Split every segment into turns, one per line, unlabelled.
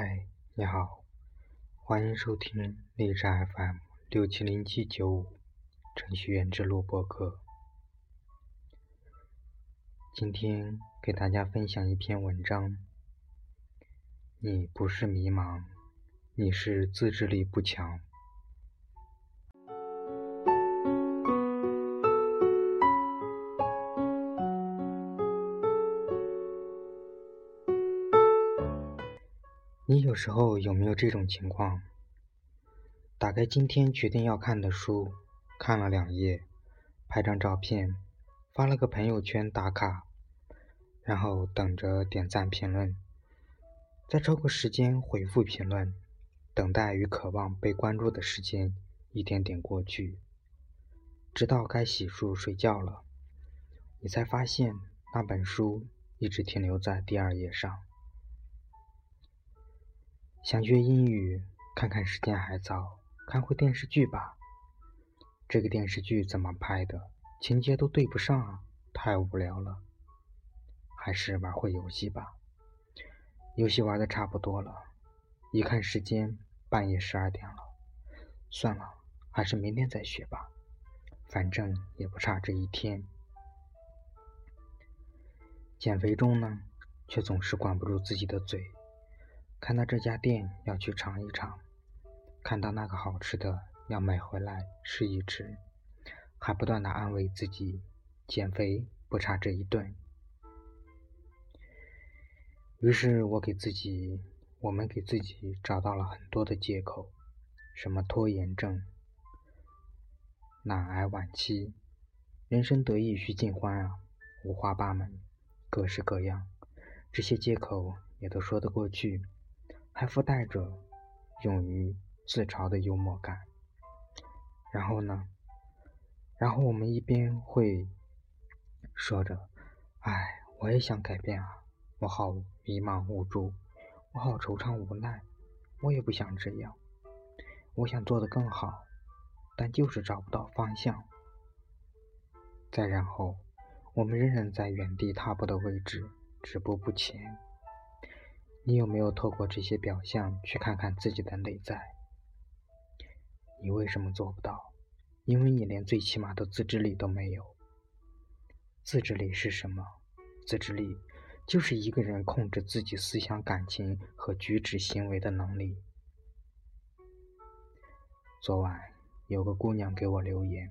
嗨，你好，欢迎收听荔枝 FM 六七零七九五程序员之路播客。今天给大家分享一篇文章。你不是迷茫，你是自制力不强。你有时候有没有这种情况？打开今天决定要看的书，看了两页，拍张照片，发了个朋友圈打卡，然后等着点赞评论，再抽个时间回复评论，等待与渴望被关注的时间一点点过去，直到该洗漱睡觉了，你才发现那本书一直停留在第二页上。想学英语，看看时间还早，看会电视剧吧。这个电视剧怎么拍的？情节都对不上啊，太无聊了。还是玩会游戏吧。游戏玩的差不多了，一看时间，半夜十二点了。算了，还是明天再学吧，反正也不差这一天。减肥中呢，却总是管不住自己的嘴。看到这家店要去尝一尝，看到那个好吃的要买回来吃一吃，还不断的安慰自己，减肥不差这一顿。于是我给自己，我们给自己找到了很多的借口，什么拖延症、懒癌晚期、人生得意须尽欢啊，五花八门，各式各样，这些借口也都说得过去。还附带着勇于自嘲的幽默感。然后呢？然后我们一边会说着：“哎，我也想改变啊，我好迷茫无助，我好惆怅无奈，我也不想这样，我想做得更好，但就是找不到方向。”再然后，我们仍然在原地踏步的位置，止步不前。你有没有透过这些表象去看看自己的内在？你为什么做不到？因为你连最起码的自制力都没有。自制力是什么？自制力就是一个人控制自己思想、感情和举止行为的能力。昨晚有个姑娘给我留言，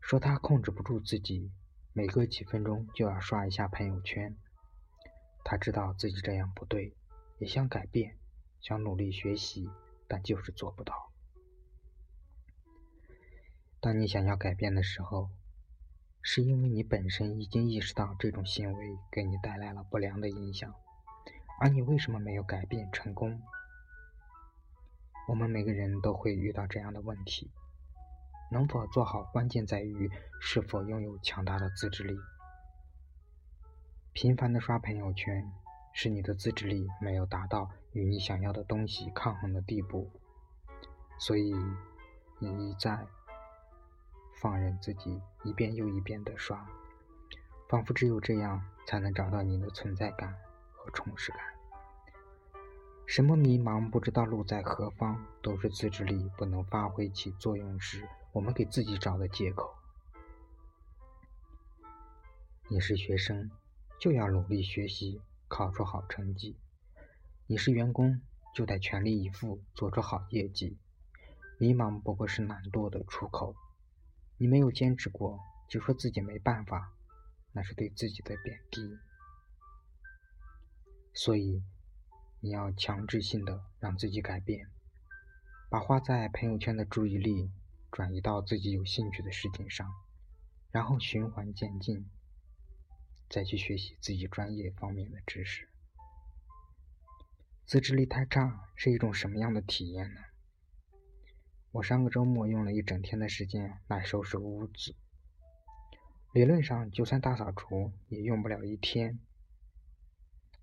说她控制不住自己，每隔几分钟就要刷一下朋友圈。他知道自己这样不对，也想改变，想努力学习，但就是做不到。当你想要改变的时候，是因为你本身已经意识到这种行为给你带来了不良的影响，而你为什么没有改变成功？我们每个人都会遇到这样的问题，能否做好，关键在于是否拥有强大的自制力。频繁的刷朋友圈，是你的自制力没有达到与你想要的东西抗衡的地步，所以你一再放任自己一遍又一遍的刷，仿佛只有这样才能找到你的存在感和充实感。什么迷茫不知道路在何方，都是自制力不能发挥起作用时，我们给自己找的借口。你是学生。就要努力学习，考出好成绩。你是员工，就得全力以赴，做出好业绩。迷茫不过是懒惰的出口。你没有坚持过，就说自己没办法，那是对自己的贬低。所以，你要强制性的让自己改变，把花在朋友圈的注意力转移到自己有兴趣的事情上，然后循环渐进。再去学习自己专业方面的知识。自制力太差是一种什么样的体验呢？我上个周末用了一整天的时间来收拾屋子，理论上就算大扫除也用不了一天，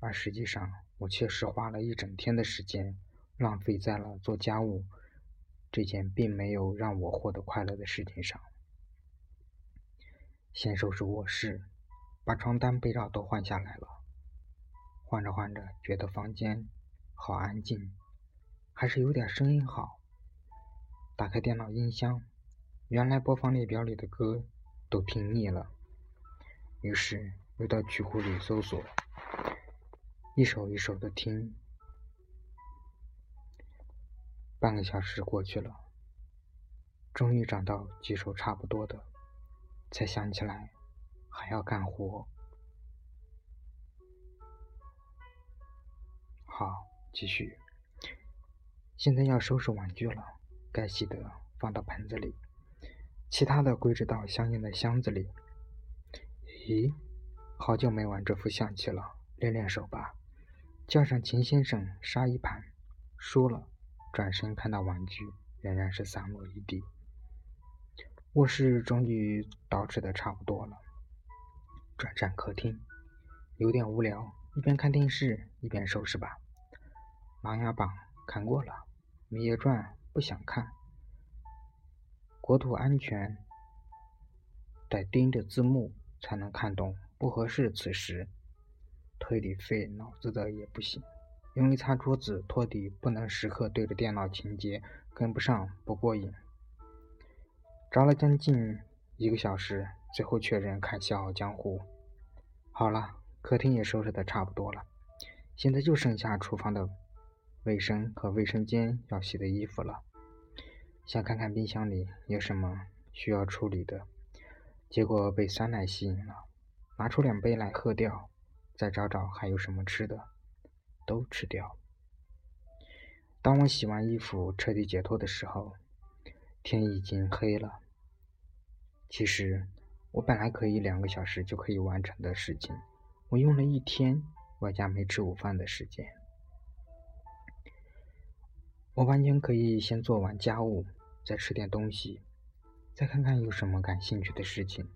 而实际上我确实花了一整天的时间浪费在了做家务这件并没有让我获得快乐的事情上。先收拾卧室。把床单、被罩都换下来了，换着换着，觉得房间好安静，还是有点声音好。打开电脑音箱，原来播放列表里的歌都听腻了，于是又到曲库里搜索，一首一首的听。半个小时过去了，终于找到几首差不多的，才想起来还要干活。好，继续。现在要收拾玩具了。该洗的放到盆子里，其他的归置到相应的箱子里。咦，好久没玩这副象棋了，练练手吧。叫上秦先生杀一盘，输了，转身看到玩具仍然是散落一地。卧室终于捯饬的差不多了，转战客厅，有点无聊，一边看电视一边收拾吧。《琅琊榜》看过了，《芈月传》。不想看，国土安全得盯着字幕才能看懂，不合适。此时推理费脑子的也不行，用力擦桌子拖地，不能时刻对着电脑情节跟不上，不过瘾。找了将近一个小时，最后确认看《笑傲江湖》。好了，客厅也收拾的差不多了，现在就剩下厨房的。卫生和卫生间要洗的衣服了，想看看冰箱里有什么需要处理的，结果被酸奶吸引了，拿出两杯来喝掉，再找找还有什么吃的，都吃掉。当我洗完衣服彻底解脱的时候，天已经黑了。其实我本来可以两个小时就可以完成的事情，我用了一天外加没吃午饭的时间。我完全可以先做完家务，再吃点东西，再看看有什么感兴趣的事情，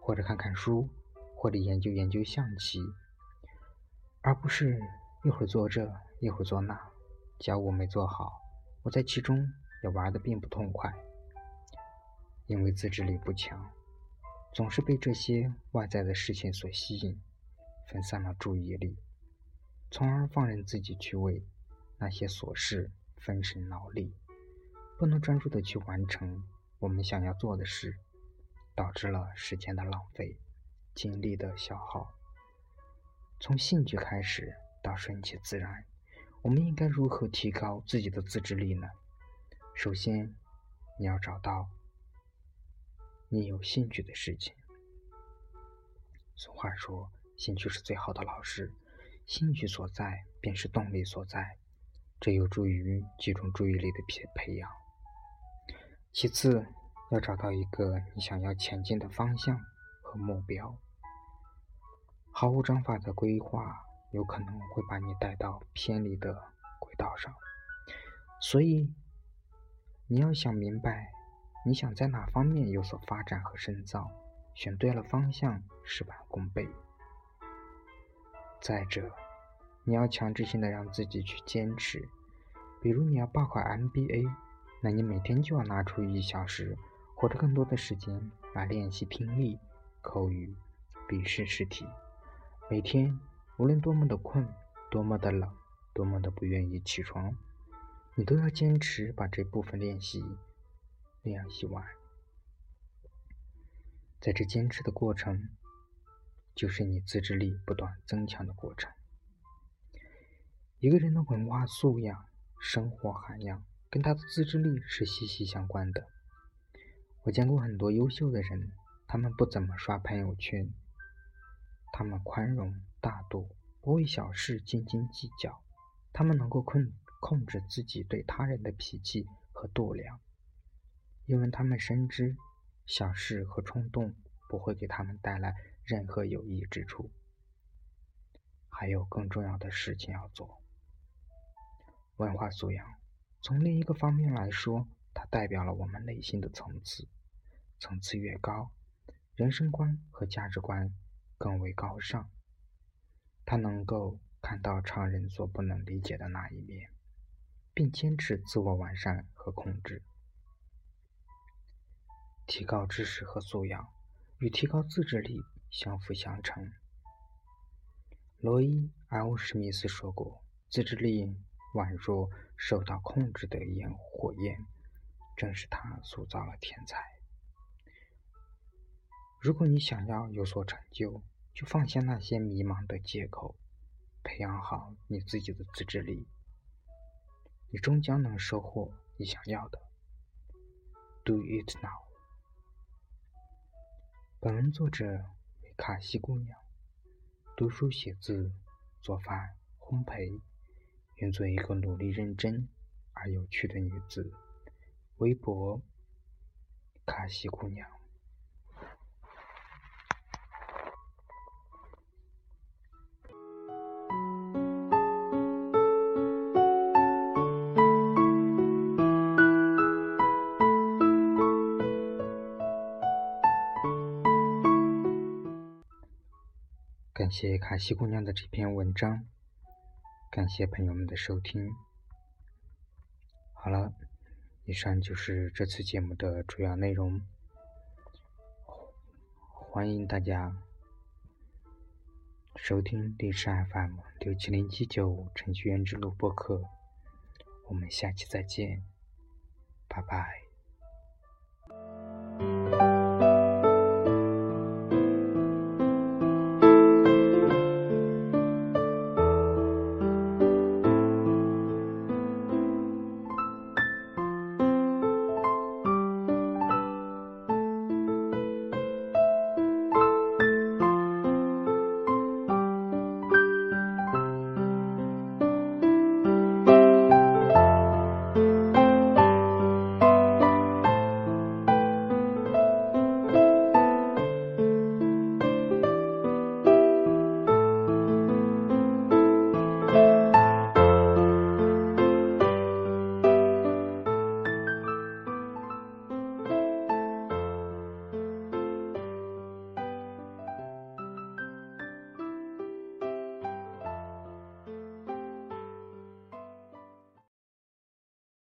或者看看书，或者研究研究象棋，而不是一会儿做这，一会儿做那。家务没做好，我在其中也玩得并不痛快，因为自制力不强，总是被这些外在的事情所吸引，分散了注意力，从而放任自己去为那些琐事。分神劳力，不能专注的去完成我们想要做的事，导致了时间的浪费，精力的消耗。从兴趣开始到顺其自然，我们应该如何提高自己的自制力呢？首先，你要找到你有兴趣的事情。俗话说，兴趣是最好的老师，兴趣所在，便是动力所在。这有助于集中注意力的培培养。其次，要找到一个你想要前进的方向和目标。毫无章法的规划有可能会把你带到偏离的轨道上，所以你要想明白你想在哪方面有所发展和深造，选对了方向，事半功倍。再者，你要强制性的让自己去坚持，比如你要报考 MBA，那你每天就要拿出一小时或者更多的时间来练习听力、口语、笔试试题。每天无论多么的困、多么的冷、多么的不愿意起床，你都要坚持把这部分练习练习完。在这坚持的过程，就是你自制力不断增强的过程。一个人的文化素养、生活涵养，跟他的自制力是息息相关的。我见过很多优秀的人，他们不怎么刷朋友圈，他们宽容大度，不为小事斤斤计较，他们能够控控制自己对他人的脾气和度量，因为他们深知小事和冲动不会给他们带来任何有益之处，还有更重要的事情要做。文化素养，从另一个方面来说，它代表了我们内心的层次。层次越高，人生观和价值观更为高尚。它能够看到常人所不能理解的那一面，并坚持自我完善和控制。提高知识和素养与提高自制力相辅相成。罗伊·埃欧史密斯说过。自制力宛若受到控制的焰火焰，正是他塑造了天才。如果你想要有所成就，就放下那些迷茫的借口，培养好你自己的自制力，你终将能收获你想要的。Do it now。本文作者为卡西姑娘，读书写字、做饭、烘焙，愿做一个努力认真而有趣的女子。微博：卡西姑娘。谢卡西姑娘的这篇文章，感谢朋友们的收听。好了，以上就是这次节目的主要内容。欢迎大家收听历史 FM 六七零七九程序员之路播客。我们下期再见，拜拜。